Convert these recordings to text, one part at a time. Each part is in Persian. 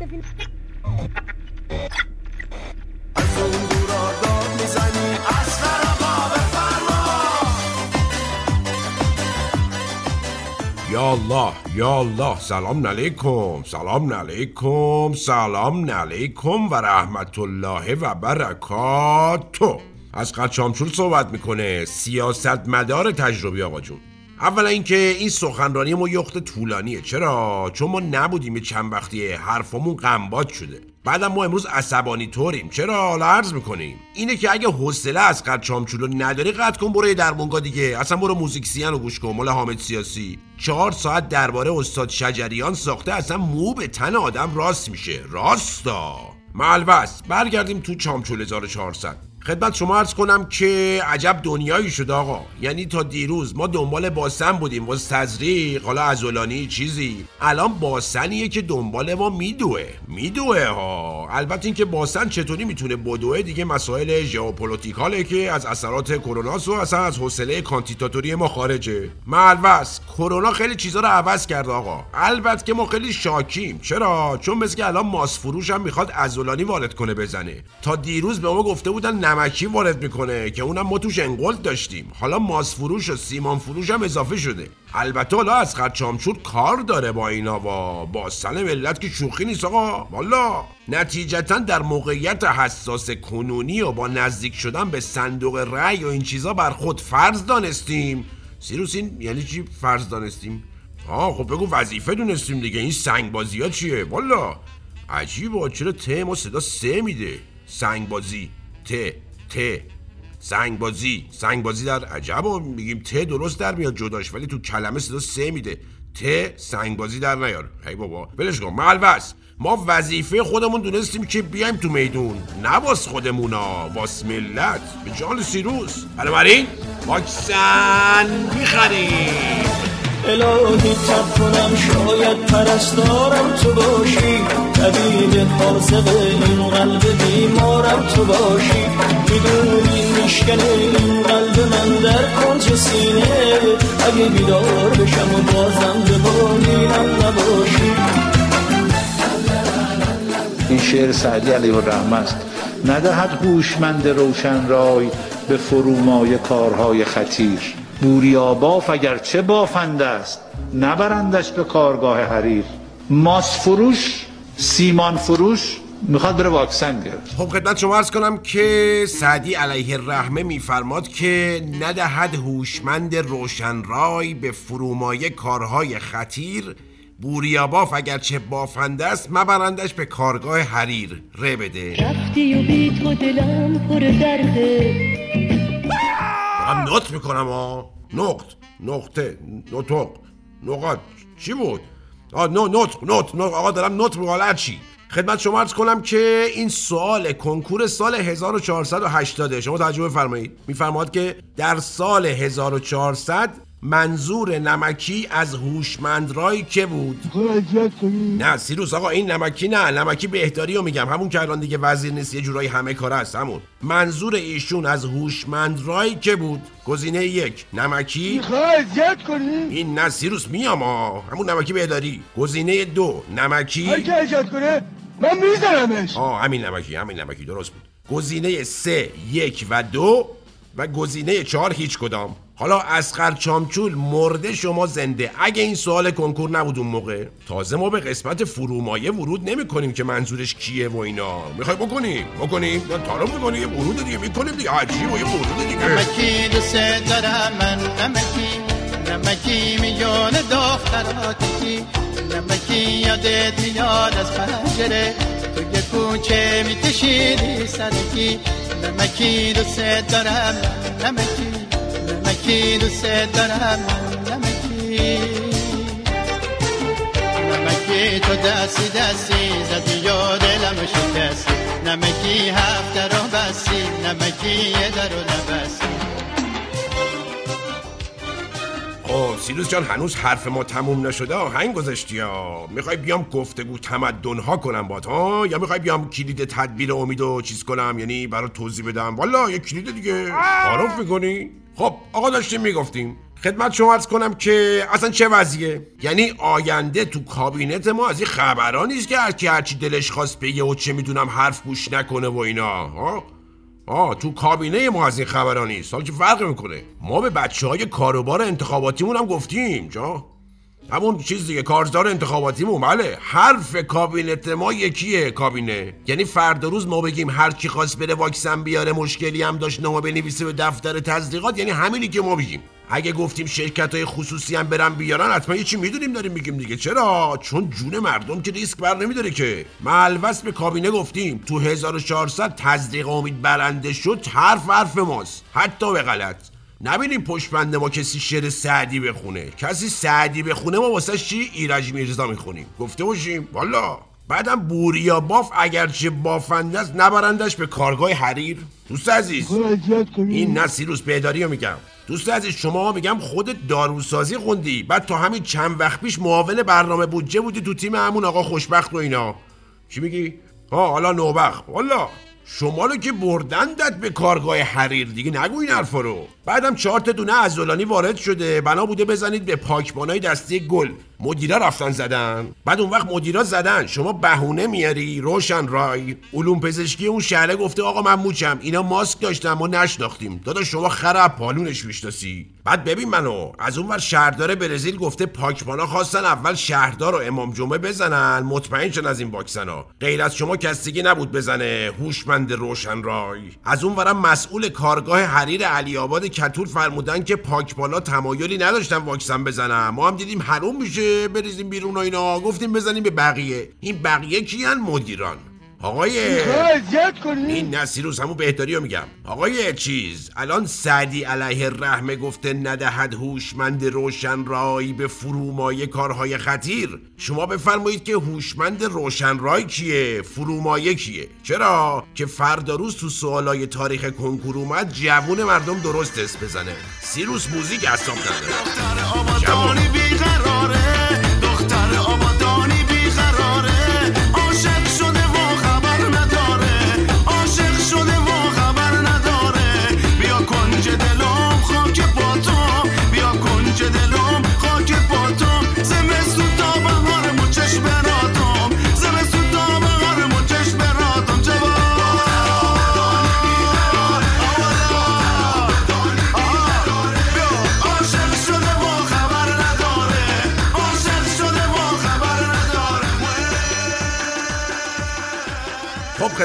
از اون می‌زنی آقا بفرما یا الله یا الله سلام علیکم سلام علیکم سلام علیکم و رحمت الله و برکاتو از قچامچول صحبت می‌کنه سیاست مدار تجربی آقا جون. اولا اینکه این سخنرانی ما یخت طولانیه. چرا؟ چون ما نبودیم چند وقتیه حرفمون قنبات شده. بعدم ما امروز عصبانی طوریم. چرا؟ حالا عرض می‌کنیم. اینه که اگه حوصله از قد چامچولو نداری قد کن برو درمونگا دیگه. اصلا برو موزیک سیان رو گوش کن مال حامد سیاسی. چهار ساعت درباره استاد شجریان ساخته اصلا مو به تن آدم راست میشه. راستا. ملبس برگردیم تو چامچول 1400 خدمت شما ارز کنم که عجب دنیایی شده آقا. یعنی تا دیروز ما دنبال باسن بودیم واسه تزریق حالا ازولانی چیزی. الان باسنیه که دنبال ما میدوه. میدوه ها. البته اینکه باسن چطوری می‌تونه بدوه دیگه مسائل ژئوپلیتیکاله که از اثرات کرونا و اصلا از حوصله کانتیتاتوری ما خارجه. ملوس کرونا خیلی چیزا رو عوض کرده آقا. البته که ما خیلی شاکیم. چرا؟ چون مثل الان ماس فروش هم می‌خواد ازولانی وارد کنه بزنه. تا دیروز به ما گفته بودن نمکی وارد می‌کنه که اونم ما توش انگلت داشتیم. حالا ماس فروش و سیمان فروش هم اضافه شده. البته حالا از چامچور کار داره با اینا و با سن ملت که شوخی نیست آقا. والا. نتیجتا در موقعیت حساس کنونی و با نزدیک شدن به صندوق رأی و این چیزا بر خود فرض دانستیم. سیروس این یعنی چی فرض دانستیم؟ آه خب بگو وظیفه دونستیم دیگه. این سنگ بازی ها چیه؟ والا. عجیبه چرا تم و صدا سه میده؟ سنگ بازی ت ت. سنگ بازی سنگ بازی در عجب و میگیم ت درست در میاد جداش ولی تو کلمه صدا سه میده. ت سنگ بازی در نیار. هی بابا ولش کن. ملوس ما وظیفه خودمون دونستیم که بیایم تو میدون. نه واس خودمونا واس ملت. به جان سیروس. بنابراین واکسن می‌خریم. الهی تب کنم شاید پرستارم تو باشی. طبیب حاضق این قلب بیمارم تو باشی. می‌دونی میشکن این قلب من در کنج سینه. اگه بیدار بشم و بازم به بالینم نباشی. این شعر سعدی علیه الرحمه است. ندهد هوشمند روشن رای به فرومای کارهای خطیر. بوریا باف اگر چه بافنده است؟ نبرندش به کارگاه حریر. ماس فروش سیمان فروش می‌خواد بره واکسن گرفت خب خدمت شما ارز کنم که سعدی علیه الرحمه میفرماد که ندهد هوشمند روشنرای به فرومایه کارهای خطیر. بوریاباف اگرچه بافنده است مبرندش به کارگاه حریر. ره بده. رفتی و بی تو دلم پر درده. دارم نوت می‌کنم ها نقط نقطه نطق. نقاط. چی بود؟ آه نو نوت نوت آقا دارم نوت می‌کنم چی؟ خدمت شما ارز کنم که این سوال کنکور سال 1480 شما توجه بفرمایید. میفرماد که در سال 1400 منظور نمکی از هوشمندرایی که بود. نه سیروس آقا این نمکی نه. نمکی بهداری رو میگم. همون که الان دیگه وزیر نیست یه جورایی همه کار هست همون. منظور ایشون از هوشمندرایی که بود. گزینه یک نمکی. اذیت کنی؟ این نه سیروس میام آه. همون نمکی بهداری. گزینه دو نمکی. اذیت کنه من میزنمش آه همین نمکی همین نمکی درست بود. گزینه سه یک و دو. و گزینه چهار هیچ کدام. حالا اسقر چامچول مرده شما زنده. اگه این سوال کنکور نبود اون موقع. تازه ما به قسمت فرومایه ورود نمی کنیم که منظورش کیه و اینا. می‌خوای بکنیم بکنیم. یا تعارف می‌کنیم یه ورود دیگه می‌کنیم دیگه. عجیب و یه ورود دیگه. نمکی دوست دارم من. نمکی. نمکی میون دختراتی نمکی یادت میاد از پنجره. تو یه کوچه میکشیدی سرکی. نمکی دوست دارم نمکی. نمکی دوست دارم نمکی. نمکی تو دستی دستی زدی یا دلم شکستی. نمکی هفته رو بستی نمکی یه در رو نبستی. خب سیروس جان هنوز حرف ما تموم نشده. آهنگ گذاشتی ها. می‌خوای بیام گفتگو تمدن ها کنم بات ها؟ یا می‌خوای بیام کلید تدبیر امید و چیز کنم؟ یعنی برای توضیح بدم. والا یه کلید دیگه. تعارف می‌کنی؟ خب آقا داشتیم می‌گفتیم. خدمت شما ارز کنم که اصلا چه وضعیه؟ یعنی آینده تو کابینت ما از این خبرها نیست که هرکی هرچی دلش خواست بگه و چه می‌دونم حرف گوش نکنه و اینا ها؟ آه تو کابینه ما از این خبرها نیست حالا چه فرق می‌کنه؟ ما به بچه های کاروبار انتخاباتیمون هم گفتیم جا همون چیز دیگه کارزار انتخاباتیمون بله حرف کابینت ما یکیه کابینه. یعنی فردا روز ما بگیم هر کی خواست بره واکسن بیاره مشکلی هم داشت نامه بنویسه به دفتر تزریقات یعنی همینی که ما بگیم. اگه گفتیم شرکت های خصوصی هم برن بیارن حتما یه چی می‌دونیم داریم میگیم دیگه. چرا؟ چون جون مردم که ریسک بر نمیداره که. ملوس به کابینه گفتیم تو 1400 تزریق امید برنده شد حرف حرف ماست. حتی به غلط. نبینیم پشت بند ما کسی شعر سعدی بخونه. کسی سعدی بخونه ما واسه چی؟ ایرج میرزا می‌خونیم. گفته باشیم. والا. بعدم بوریا باف اگرچه بافنده است نبرندش به کارگاه حریر. دوست عزیز این نه سیروس بیداری رو میگم. دوست عزیز شما میگم خودت داروسازی خوندی. بعد تا همین چند وقت پیش معاون برنامه بودجه بودی تو تیم همون آقا خوشبخت و اینا. چی میگی؟ ها حالا نوبخت. والا. شما رو که بردندت به کارگاه حریر. دیگه نگو این حرفا رو. بعدم چهار تا دونه عضلانی وارد شده. بنا بوده بزنید به پاکبانای دسته گل. مدیرا رفتن زدن. بعد اون وقت مدیرا زدن. شما بهونه میاری؟ روشن رای. علوم پزشکی اون شهره گفته آقا من موچم. اینا ماسک داشتن ما نشناختیم. دادا شما خراب پالونش می‌شناسی. بعد ببین منو. از اون ور شهردار برزیل گفته پاکبانا خواستن اول شهردار و امام جمعه بزنن. مطمئن شن از این واکسنا غیر از شما کسی نبود بزنه. هوشمند روشن رای. از اون ورم مسئول کارگاه حریر علی آباد کتول فرمودن که پاکبانا تمایلی نداشتن واکسن بزنن. ما هم دیدیم حروم میشه. بریزیم بیرون و اینا. گفتیم بزنیم به بقیه. این بقیه کیان؟ مدیران. آقای اذیت کنی؟ این نصیروس همون بهداری رو میگم. آقای چیز الان سعدی علیه الرحمه گفته ندهد هوشمند روشن رای به فرومایه کارهای خطیر. شما بفرمایید که هوشمند روشن رای کیه؟ فرومایه کیه؟ چرا؟ که فردا روز تو سوالای تاریخ کنکور اومد جوون مردم درست اسم بزنه. سیروس موزیک اصاب نداره.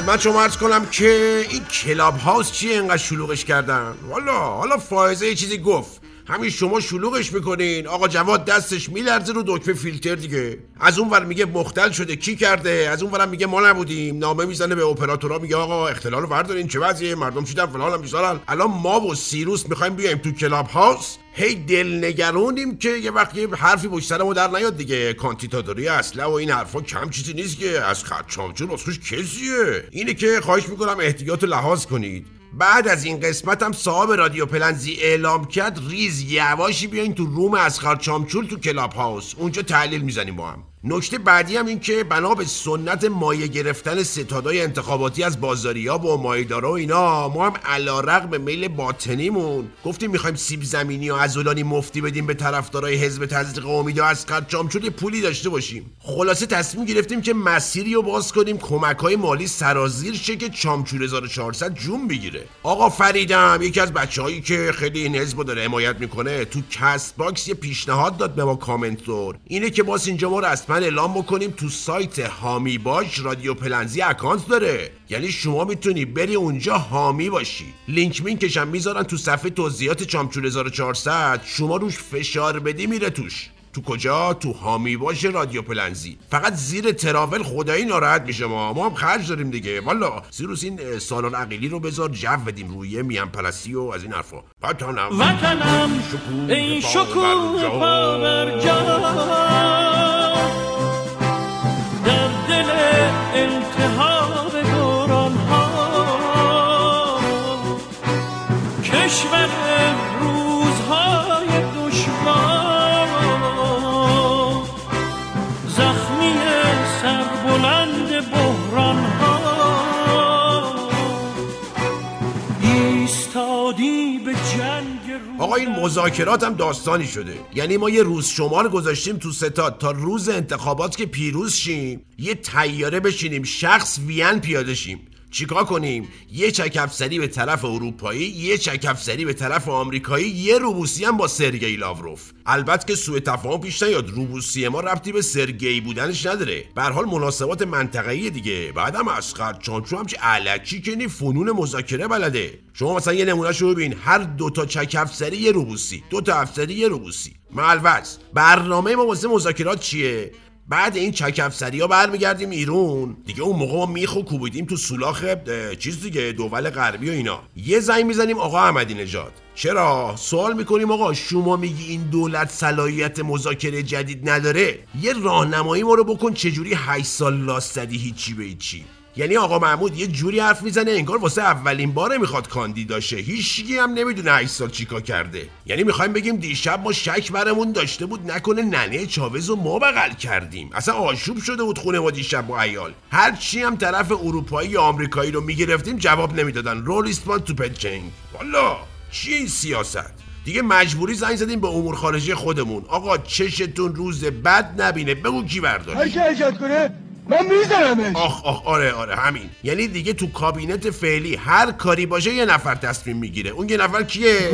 خدمت شما ارز کنم که این کلاب هاوس چیه؟ اینقدر شلوغش کردن؟ والا حالا فائزه یه چیزی گفت. همین شما شلوغش می‌کنین. آقا جواد دستش میلرزه رو دکمه فیلتر دیگه. از اون ور میگه مختل شده. کی کرده؟ از اون ورم میگه ما نبودیم. نامه می‌زنه به اپراتورها میگه آقا اختلال رو بردارین. چه وضعیه؟ مردم چیدن فلان هم بیزارن. الان ما و سیروس می‌خوایم بیایم تو کلاب هاوس. هی دلنگرونیم که یه وقت یه حرفی پشت سرمون در نیاد دیگه. کانتیتادوری اصلا و این حرفا کم چیزی نیست که. از خط چامچون واسه کسیه اینه که خواهش می‌کنم احتیاط لحاظ کنید. بعد از این قسمت هم صاحب رادیو پلنزی اعلام کرد ریز یواشی بیاین تو روم اسخر چامچول تو کلاب هاوس. اونجا تحلیل می‌زنیم با هم. نکته بعدی هم این که بنا به سنت مایه گرفتن ستادای انتخاباتی از بازاریا و مایدارا و اینا ما هم علا رقم میل باطنیمون. گفتیم می‌خوایم سیب زمینی و عضلانی مفتی بدیم به طرفدارای حزب تزریق امید و از چامچول یه پولی داشته باشیم. خلاصه تصمیم گرفتیم که مسیری رو باز کنیم کمک های مالی سرازیر شه که چامچول 1400 جون بگیره. آقا فریدم یکی از بچههایی که خیلی این حزب رو داره حمایت می‌کنه تو کست باکس یه پیشنهاد داد به ما کامنتور. اینه که باز اینجا ما رسما اعلام بکنیم تو سایت هامی باش رادیو پلنزی اکانت داره. یعنی شما می‌تونی بری اونجا حامی باشی. لینک مینکش هم می‌ذارن تو صفحه توضیحات چامچول 1400 شما روش فشار بدی میره توش. تو کجا؟ تو حامی باش رادیو پلنزی. فقط زیر تراول خدایی ناراحت میشه ما. ما هم خرج داریم دیگه. والا سیروس این سالن عقیلی رو بذار جو بدیم روی میان پلسی و از این حرفا. وطنم. وطنم ای شکوه پابرجا آقا این مذاکرات هم داستانی شده. یعنی ما یه روز شمار گذاشتیم تو ستاد. تا روز انتخابات که پیروز شیم یه تیاره بشینیم شخص وین پیاده شیم. چیکار کنیم؟ یه چکفسری به طرف اروپایی یه چکفسری به طرف آمریکایی یه روبوسی هم با سرگئی لاوروف. البته که سوء تفاهم پیش نیاد روبوسی ما ربطی به سرگئی بودنش نداره. به حال مناسبات منطقه‌ای دیگه. بعدم اسقر چانچو هم چه علکی که نی فنون مذاکره بلده. شما مثلا یه نمونهشو ببین. هر دو تا چک افسری یه روبوسی. دو تا افسری یه روبوسی. ملوز برنامه ما واسه مذاکرات چیه؟ بعد این چک افسری ها برمیگردیم ایرون. دیگه اون موقع ما میخ و کوبیدیم تو سولاخ چیز دیگه دول غربی و اینا. یه زنگ می‌زنیم آقا احمدی نژاد. چرا؟ سوال می‌کنیم آقا شما میگی این دولت صلاحیت مذاکره جدید نداره؟ یه راهنمایی ما رو بکن چجوری 8 سال لاست زدی هیچی به هیچی؟ یعنی آقا محمود یه جوری حرف می‌زنه انگار واسه اولین باره می‌خواد کاندیدا شه. هیچکی هم نمی‌دونه 8 سال چیکار کرده. یعنی می‌خوایم بگیم دیشب ما شک برمون داشته بود نکنه ننه چاوز رو ما بغل کردیم. اصلا آشوب شده بود خونه ما دیشب با عیال. هر چی هم طرف اروپایی یا آمریکایی رو می‌گرفتیم جواب نمی‌دادن. رول ریسپاند تو پچنگ والا چی سیاست؟ دیگه مجبوری زنگ زدیم به امور خارجی خودمون. آقا چشتون روز بد نبینه. بگو کی برداشت؟ کنه من میزنمش آخ آخ آره آره همین. یعنی دیگه تو کابینت فعلی هر کاری باشه یه نفر تصمیم می‌گیره. اون یه نفر کیه؟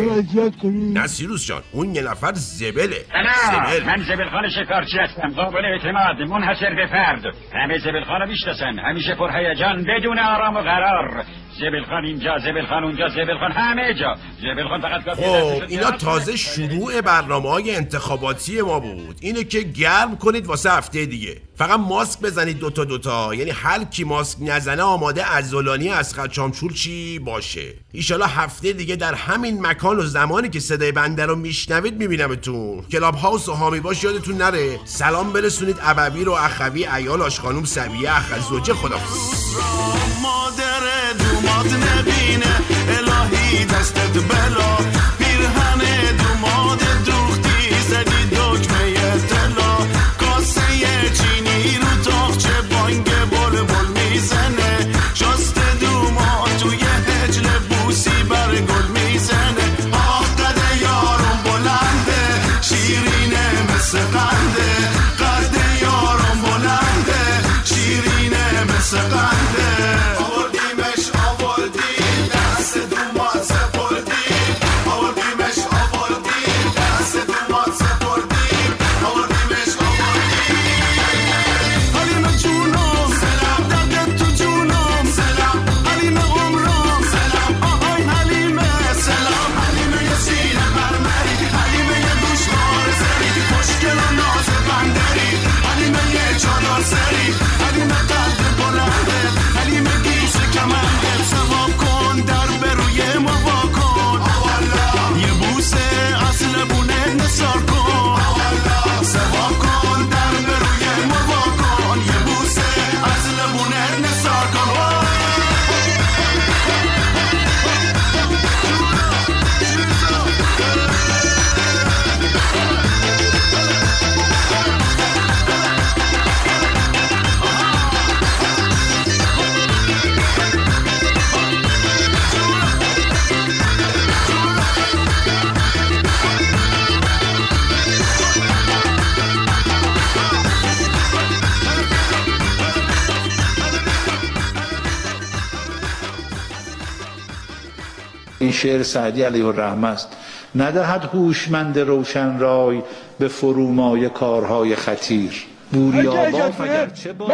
نه سیروس جان اون یه نفر زبله. سلام زبل. من زبلخان شکارچی هستم. قابل اعتماد منحصر به فرد. همه زبلخان رو می‌شناسن همیشه پر هیجان بدون آرام و قرار. زبلخان اینجا زبلخان اونجا زبلخان همه جا. زبلخان فقط کافیه خب اینا تازه. شروع برنامه های انتخاباتی ما بود. اینه که گرم کنید واسه هفته دیگه. فقط ماسک بزنید دوتا دوتا. یعنی هر کی ماسک نزنه آماده عضلانی از چامچور چی باشه. ایشالا هفته دیگه در همین مکان و زمانی که صدای بنده رو میشنوید میبینمتون. کلاب هاوس و هامی باش یادتون نره. سلام برسونید ابوی رو اخوی ایال آش خانوم سویه اخ زوجه خدافظ دومات نبینه الهی دستت بلا. این شعر سعدی علیه الرحمه است. ندهد هوشمند روشن رای به فرومای کارهای خطیر. بوریابا ایجاد اگر چه با من